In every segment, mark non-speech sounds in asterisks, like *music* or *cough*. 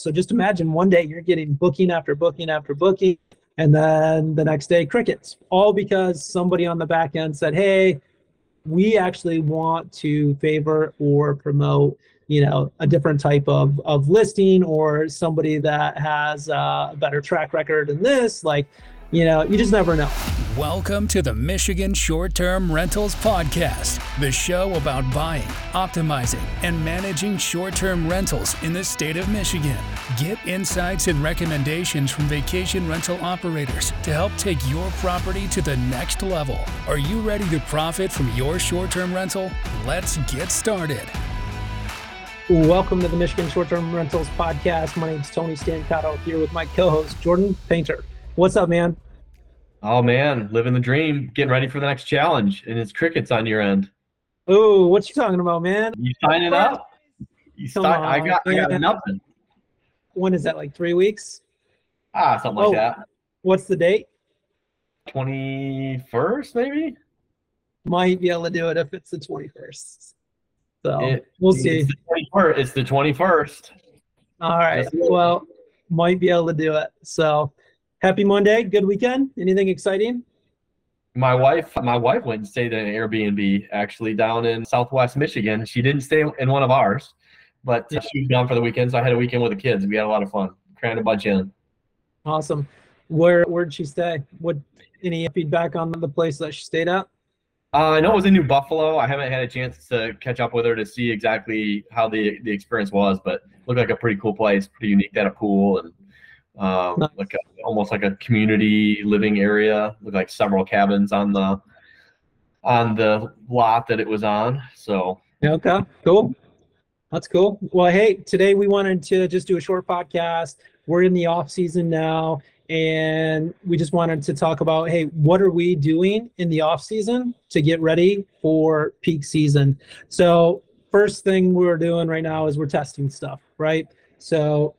So just imagine one day you're getting booking after booking after booking, and then the next day crickets, all because somebody on the back end said, "Hey, we actually want to favor or promote." you know a different type of of listing or somebody that has a better track record than this like you know, you just never know. Welcome to the Michigan Short Term Rentals Podcast, the show about buying, optimizing, and managing short term rentals in the state of Michigan. Get insights and recommendations from vacation rental operators to help take your property to the next level. Are you ready to profit from your short term rental? Let's get started. Welcome to the Michigan Short Term Rentals Podcast. My name is Tony Stancato here with my co host, Jordan Painter. What's up, man? Oh man, living the dream, getting ready for the next challenge, and it's crickets on your end. Oh, what you talking about, man? You signing up? You on, I got, man. I got nothing. When is that? Like three weeks? Ah, something oh, like that. What's the date? Twenty first, maybe. Might be able to do it if it's the twenty first. So it, we'll see. It's the 21st. It's the 21st. All right. Well, might be able to do it. So happy Monday. Good weekend. Anything exciting? My wife, my wife went and stayed in an Airbnb actually down in Southwest Michigan. She didn't stay in one of ours, but yeah. she was gone for the weekend. So I had a weekend with the kids. We had a lot of fun. Trying a bunch in. Awesome. Where where did she stay? What any feedback on the place that she stayed at? Uh, I know it was in New Buffalo. I haven't had a chance to catch up with her to see exactly how the the experience was, but looked like a pretty cool place, pretty unique. They had a pool and um, nice. like a, almost like a community living area. with like several cabins on the on the lot that it was on. So okay, cool. That's cool. Well, hey, today we wanted to just do a short podcast. We're in the off season now, and we just wanted to talk about hey what are we doing in the off season to get ready for peak season so first thing we're doing right now is we're testing stuff right so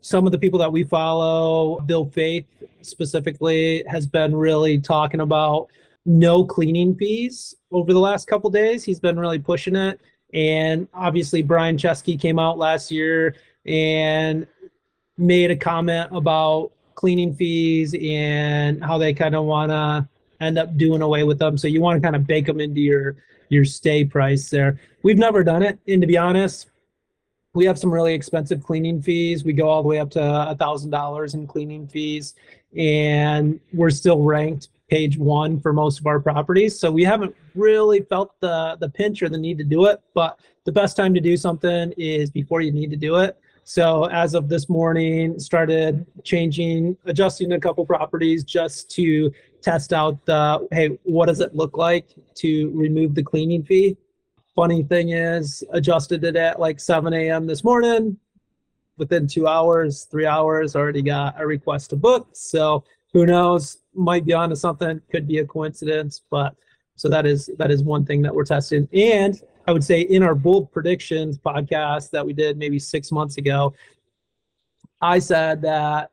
some of the people that we follow Bill Faeth specifically has been really talking about no cleaning fees over the last couple days he's been really pushing it and obviously brian chesky came out last year and made a comment about cleaning fees and how they kind of want to end up doing away with them. So you want to kind of bake them into your your stay price there. We've never done it, and to be honest, we have some really expensive cleaning fees. We go all the way up to a thousand dollars in cleaning fees, and we're still ranked page one for most of our properties. So we haven't really felt the the pinch or the need to do it. But the best time to do something is before you need to do it. So as of this morning, started changing, adjusting a couple properties just to test out the, hey, what does it look like to remove the cleaning fee? Funny thing is, adjusted it at like 7 a.m. this morning. Within two hours, three hours, already got a request to book. So who knows? Might be onto something. Could be a coincidence, but so that is that is one thing that we're testing. And I would say in our bold predictions podcast that we did maybe six months ago, I said that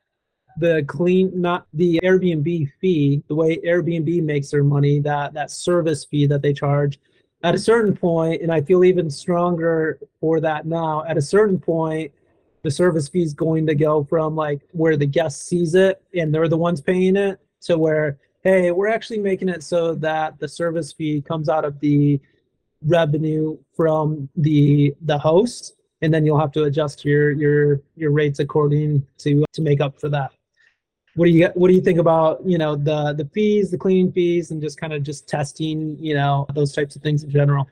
the clean not the Airbnb fee, the way Airbnb makes their money, that that service fee that they charge, at a certain point, and I feel even stronger for that now, at a certain point, the service fee is going to go from like where the guest sees it and they're the ones paying it to where, hey, we're actually making it so that the service fee comes out of the revenue from the the host and then you'll have to adjust your your your rates according to to make up for that what do you what do you think about you know the the fees the cleaning fees and just kind of just testing you know those types of things in general?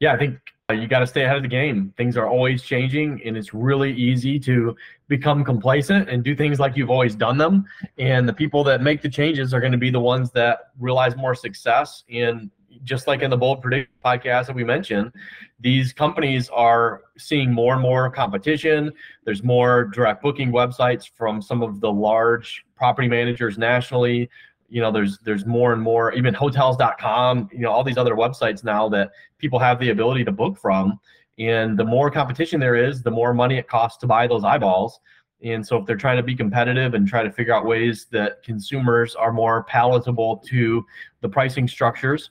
Yeah i think uh, you got to stay ahead of the game. Things are always changing and it's really easy to become complacent and do things like you've always done them. And the people that make the changes are going to be the ones that realize more success and just like in the bold predict podcast that we mentioned these companies are seeing more and more competition. There's more direct booking websites from some of the large property managers nationally. You know there's there's more and more even hotels.com you know all these other websites now that people have the ability to book from. And the more competition there is the more money it costs to buy those eyeballs. And so if they're trying to be competitive and try to figure out ways that consumers are more palatable to the pricing structures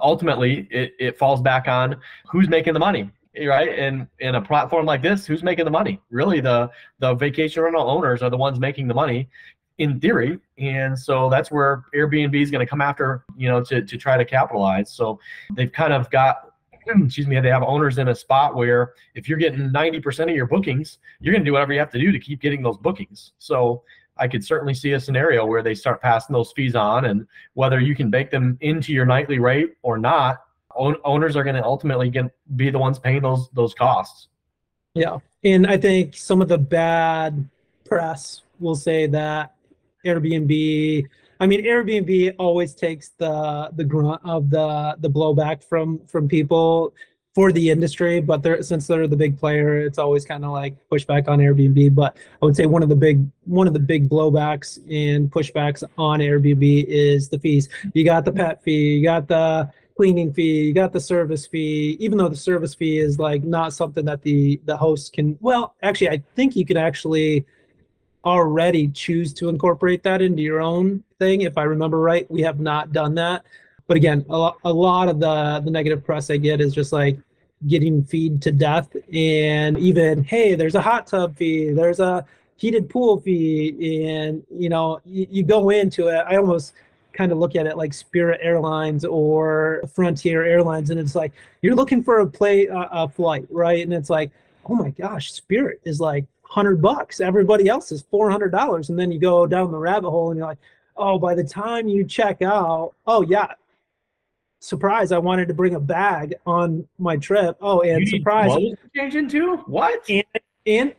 ultimately it, it falls back on who's making the money right? And in a platform like this, who's making the money? Really, the the vacation rental owners are the ones making the money, in theory. And so that's where Airbnb is going to come after, you know, to to try to capitalize. So they've kind of got *clears throat* excuse me, they have owners in a spot where if you're getting 90% of your bookings, you're going to do whatever you have to do to keep getting those bookings. So I could certainly see a scenario where they start passing those fees on, and whether you can bake them into your nightly rate or not, own, owners are going to ultimately get, be the ones paying those those costs. Yeah, and I think some of the bad press will say that Airbnb. I mean, Airbnb always takes the the grunt of the the blowback from from people for the industry, but they're since they're the big player, it's always kind of like pushback on Airbnb. But I would say one of the big one of the big blowbacks and pushbacks on Airbnb is the fees. You got the pet fee, you got the cleaning fee, you got the service fee, even though the service fee is like not something that the the host can well, actually I think you can actually already choose to incorporate that into your own thing. If I remember right, we have not done that. But again, a lot, a lot of the the negative press I get is just like getting feed to death and even hey, there's a hot tub fee, there's a heated pool fee and you know you, you go into it i almost kind of look at it like Spirit Airlines or Frontier Airlines, and it's like you're looking for a play a flight, right? And it's like, oh my gosh, Spirit is like hundred bucks. Everybody else is four hundred dollars, and then you go down the rabbit hole, and you're like, oh, by the time you check out, oh yeah. Surprise! I wanted to bring a bag on my trip. Oh, and You surprise! clothes to change into what? and and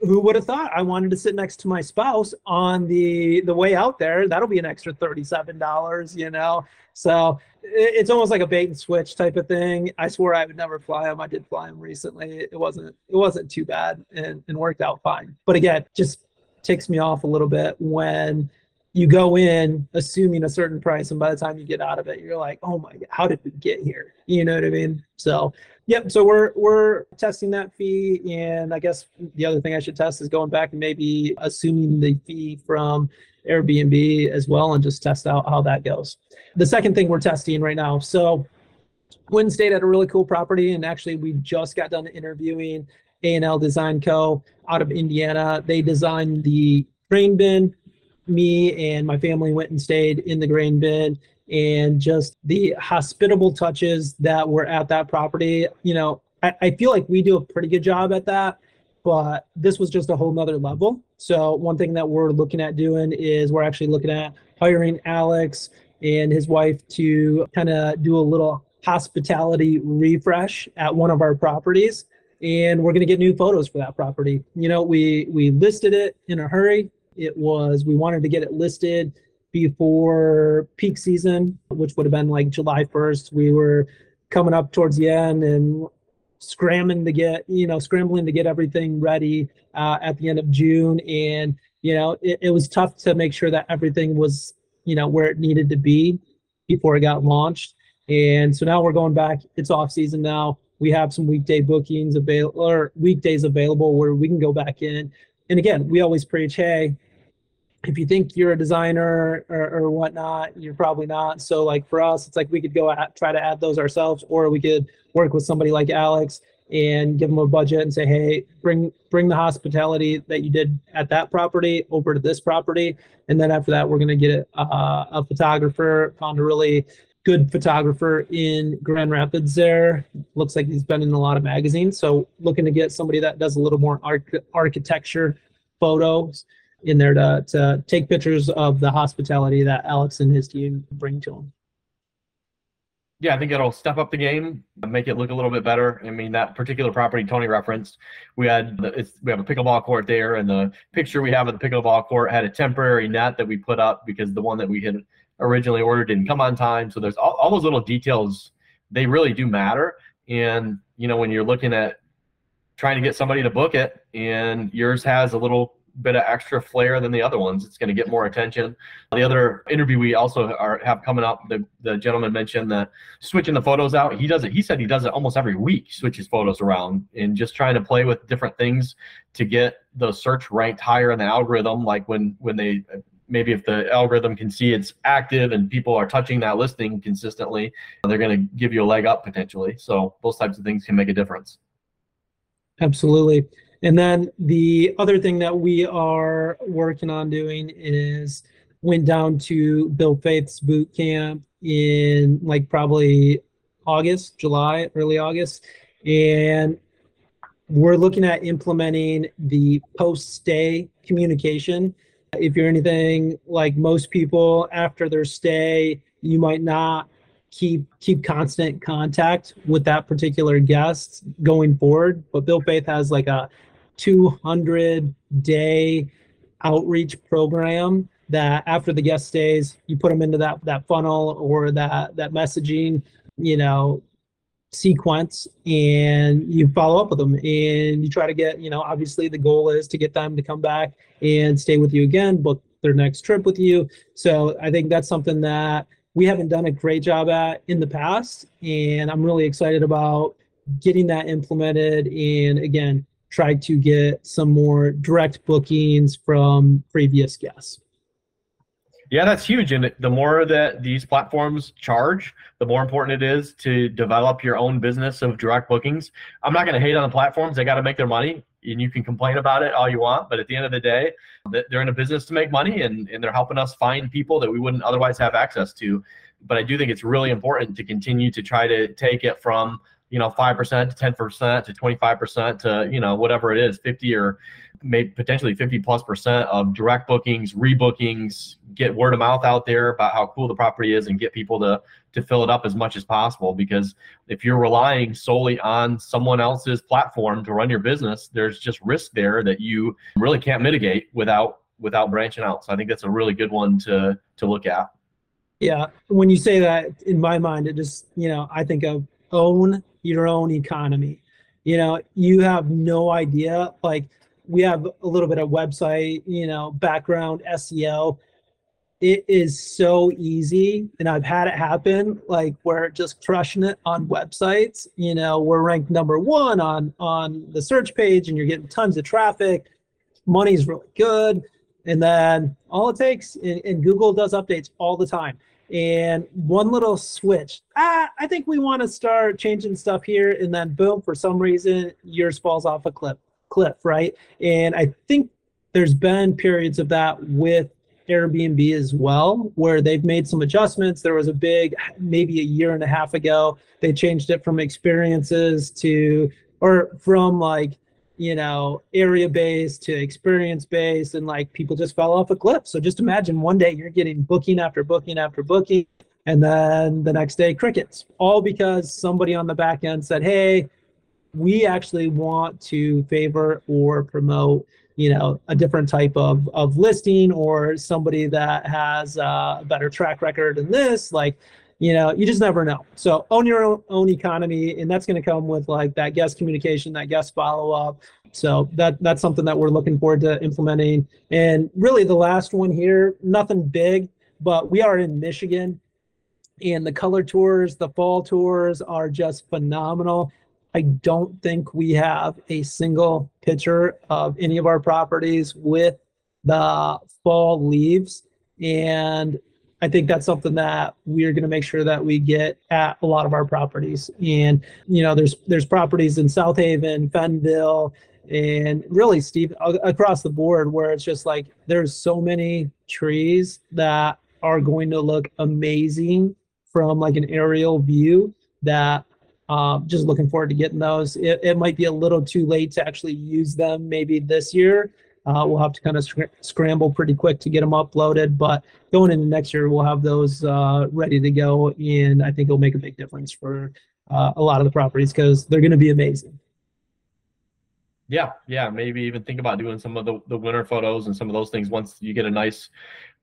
who would have thought I wanted to sit next to my spouse on the the way out there? That'll be an extra thirty-seven dollars, you know. So it's almost like a bait and switch type of thing. I swore I would never fly them. I did fly them recently. It wasn't it wasn't too bad and, and worked out fine. But again, just takes me off a little bit when you go in assuming a certain price and by the time you get out of it you're like oh my god how did we get here you know what i mean so Yep. So we're we're testing that fee, and I guess the other thing I should test is going back and maybe assuming the fee from Airbnb as well, and just test out how that goes. The second thing we're testing right now. So Wind State had a really cool property, and actually we just got done interviewing A&L Design Co. out of Indiana. They designed the grain bin. Me and my family went and stayed in the grain bin and just the hospitable touches that were at that property. You know, I, I feel like we do a pretty good job at that, but this was just a whole nother level. So one thing that we're looking at doing is we're actually looking at hiring Alex and his wife to kind of do a little hospitality refresh at one of our properties and we're going to get new photos for that property you know we we listed it in a hurry it was we wanted to get it listed before peak season, which would have been like July 1st. We were coming up towards the end and scrambling to get, you know, scrambling to get everything ready uh, at the end of June. And, you know, it, it was tough to make sure that everything was, you know, where it needed to be before it got launched. And so now we're going back. It's off season now. We have some weekday bookings available or weekdays available where we can go back in. And again, we always preach, hey, if you think you're a designer or, or whatnot, you're probably not. So like for us, it's like we could go at, try to add those ourselves, or we could work with somebody like Alex and give them a budget and say, hey, bring bring the hospitality that you did at that property over to this property, and then after that, we're gonna get a, a photographer. Found a really good photographer in Grand Rapids. There looks like he's been in a lot of magazines. So looking to get somebody that does a little more arch- architecture photos in there to, to take pictures of the hospitality that Alex and his team bring to them. Yeah, I think it'll step up the game, make it look a little bit better. I mean, that particular property Tony referenced, we had the, it's, we have a pickleball court there, and the picture we have of the pickleball court had a temporary net that we put up because the one that we had originally ordered didn't come on time. So there's all, all those little details; they really do matter. And you know, when you're looking at trying to get somebody to book it, and yours has a little bit of extra flair than the other ones. It's going to get more attention. The other interview we also are have coming up, the, the gentleman mentioned that switching the photos out. He does it. He said he does it almost every week, switches photos around and just trying to play with different things to get the search ranked higher in the algorithm. Like when when they maybe if the algorithm can see it's active and people are touching that listing consistently, they're going to give you a leg up potentially. So those types of things can make a difference. Absolutely. And then the other thing that we are working on doing is went down to Bill Faeth's boot camp in like probably August, July, early August. And we're looking at implementing the post stay communication. If you're anything like most people after their stay, you might not keep keep constant contact with that particular guest going forward. But Bill Faeth has like a 200 day outreach program that after the guest stays, you put them into that that funnel or that that messaging, you know, sequence and you follow up with them and you try to get you know obviously the goal is to get them to come back and stay with you again book their next trip with you. So i think that's something that we haven't done a great job at in the past and i'm really excited about getting that implemented and again try to get some more direct bookings from previous guests yeah, that's huge. And the more that these platforms charge, the more important it is to develop your own business of direct bookings. I'm not going to hate on the platforms. They got to make their money and you can complain about it all you want. But at the end of the day, they're in a business to make money and, and they're helping us find people that we wouldn't otherwise have access to. But I do think it's really important to continue to try to take it from you know, 5% to 10% to 25% to, you know, whatever it is, 50 or maybe potentially 50 plus percent of direct bookings, rebookings, get word of mouth out there about how cool the property is and get people to, to fill it up as much as possible. Because if you're relying solely on someone else's platform to run your business, there's just risk there that you really can't mitigate without, without branching out. So I think that's a really good one to, to look at. Yeah. When you say that in my mind, it just, you know, I think of own your own economy. You know, you have no idea. Like we have a little bit of website, you know, background SEO. It is so easy, and I've had it happen. Like we're just crushing it on websites. You know, we're ranked number one on on the search page, and you're getting tons of traffic. Money's really good, and then all it takes, and, and Google does updates all the time and one little switch. Ah, I think we want to start changing stuff here, and then boom, for some reason, yours falls off a cliff, cliff, right? And I think there's been periods of that with Airbnb as well, where they've made some adjustments. There was a big, maybe a year and a half ago, they changed it from experiences to, or from like you know, area based to experience based, and like people just fell off a cliff. So just imagine one day you're getting booking after booking after booking, and then the next day crickets, all because somebody on the back end said, "Hey, we actually want to favor or promote." you know a different type of of listing or somebody that has a better track record than this like you know you just never know. So own your own, economy and that's going to come with like that guest communication that guest follow up so that that's something that we're looking forward to implementing. And really the last one here nothing big but we are in michigan and the color tours the fall tours are just phenomenal. I don't think we have a single picture of any of our properties with the fall leaves and I think that's something that we're going to make sure that we get at a lot of our properties. And you know, there's there's properties in South Haven, Fennville, and really, Steve, across the board, where it's just like there's so many trees that are going to look amazing from like an aerial view that um, just looking forward to getting those. It, it might be a little too late to actually use them maybe this year, uh, we'll have to kind of sc- scramble pretty quick to get them uploaded, but going into next year, we'll have those uh, ready to go, and I think it'll make a big difference for uh, a lot of the properties because they're going to be amazing. Yeah, yeah, maybe even think about doing some of the, the winter photos and some of those things once you get a nice,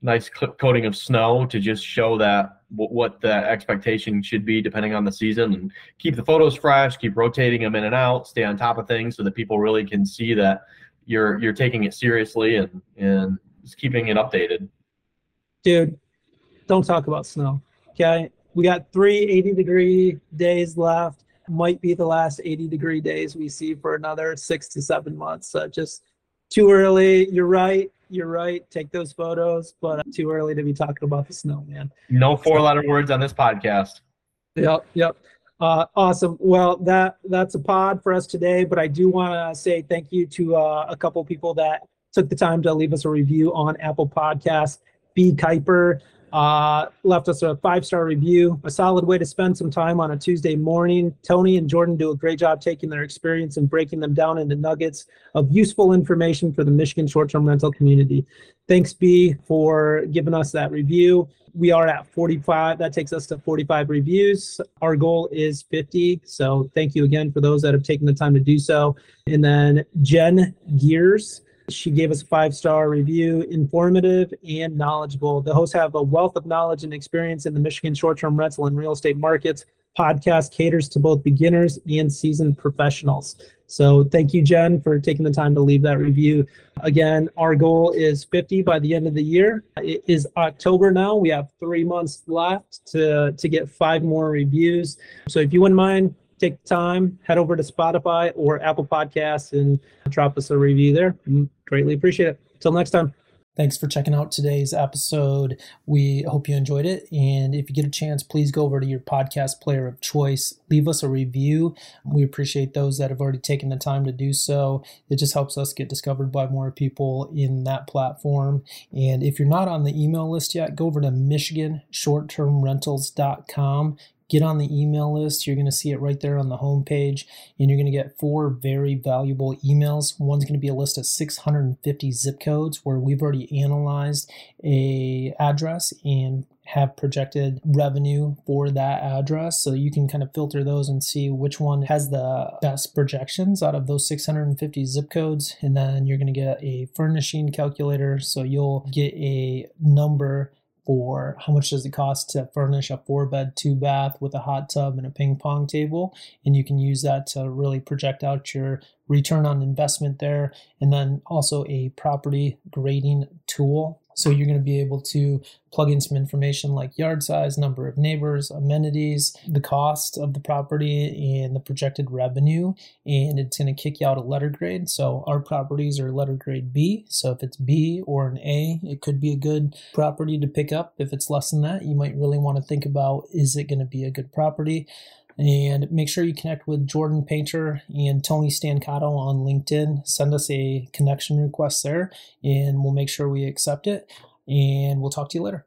nice coating of snow to just show that w- what the expectation should be depending on the season and keep the photos fresh, keep rotating them in and out, stay on top of things so that people really can see that you're you're taking it seriously and and just keeping it updated. Dude, don't talk about snow. Okay, we got three 80 degree days left. Might be the last 80 degree days we see for another six to seven months. So just too early. You're right. You're right. Take those photos, but too early to be talking about the snow, man. No four letter words on this podcast. Yep. Yep. Uh, awesome. Well, that that's a pod for us today, but I do want to say thank you to uh, a couple people that took the time to leave us a review on Apple Podcasts. B. Kuiper uh, left us a five star review. A solid way to spend some time on a Tuesday morning. Tony and Jordan do a great job taking their experience and breaking them down into nuggets of useful information for the Michigan short term rental community. Thanks, B, for giving us that review we are at 45. That takes us to 45 reviews. Our goal is 50. So thank you again for those that have taken the time to do so. And then Jen Gears. She gave us a five star review, informative and knowledgeable. The hosts have a wealth of knowledge and experience in the Michigan short term rental and real estate markets. Podcast caters to both beginners and seasoned professionals. So thank you, Jen, for taking the time to leave that review. Again, our goal is 50 by the end of the year. It is October now. We have three months left to, to get five more reviews. So if you wouldn't mind, take time, head over to Spotify or Apple Podcasts and drop us a review there. Mm, greatly appreciate it. Until next time. Thanks for checking out today's episode. We hope you enjoyed it. And if you get a chance, please go over to your podcast player of choice, leave us a review. We appreciate those that have already taken the time to do so. It just helps us get discovered by more people in that platform. And if you're not on the email list yet, go over to MichiganShortTermRentals.com get on the email list. You're going to see it right there on the homepage, and you're going to get four very valuable emails. One's going to be a list of 650 zip codes where we've already analyzed a address and have projected revenue for that address. So you can kind of filter those and see which one has the best projections out of those 650 zip codes. And then you're going to get a furnishing calculator. So you'll get a number for how much does it cost to furnish a four bed, two bath with a hot tub and a ping pong table. And you can use that to really project out your return on investment there. And then also a property grading tool so you're going to be able to plug in some information like yard size, number of neighbors, amenities, the cost of the property, and the projected revenue. And it's going to kick you out a letter grade. So our properties are letter grade B. So if it's B or an A, it could be a good property to pick up. If it's less than that, you might really want to think about is it going to be a good property? And make sure you connect with Jordan Painter and Tony Stancato on LinkedIn. Send us a connection request there, and we'll make sure we accept it. And we'll talk to you later.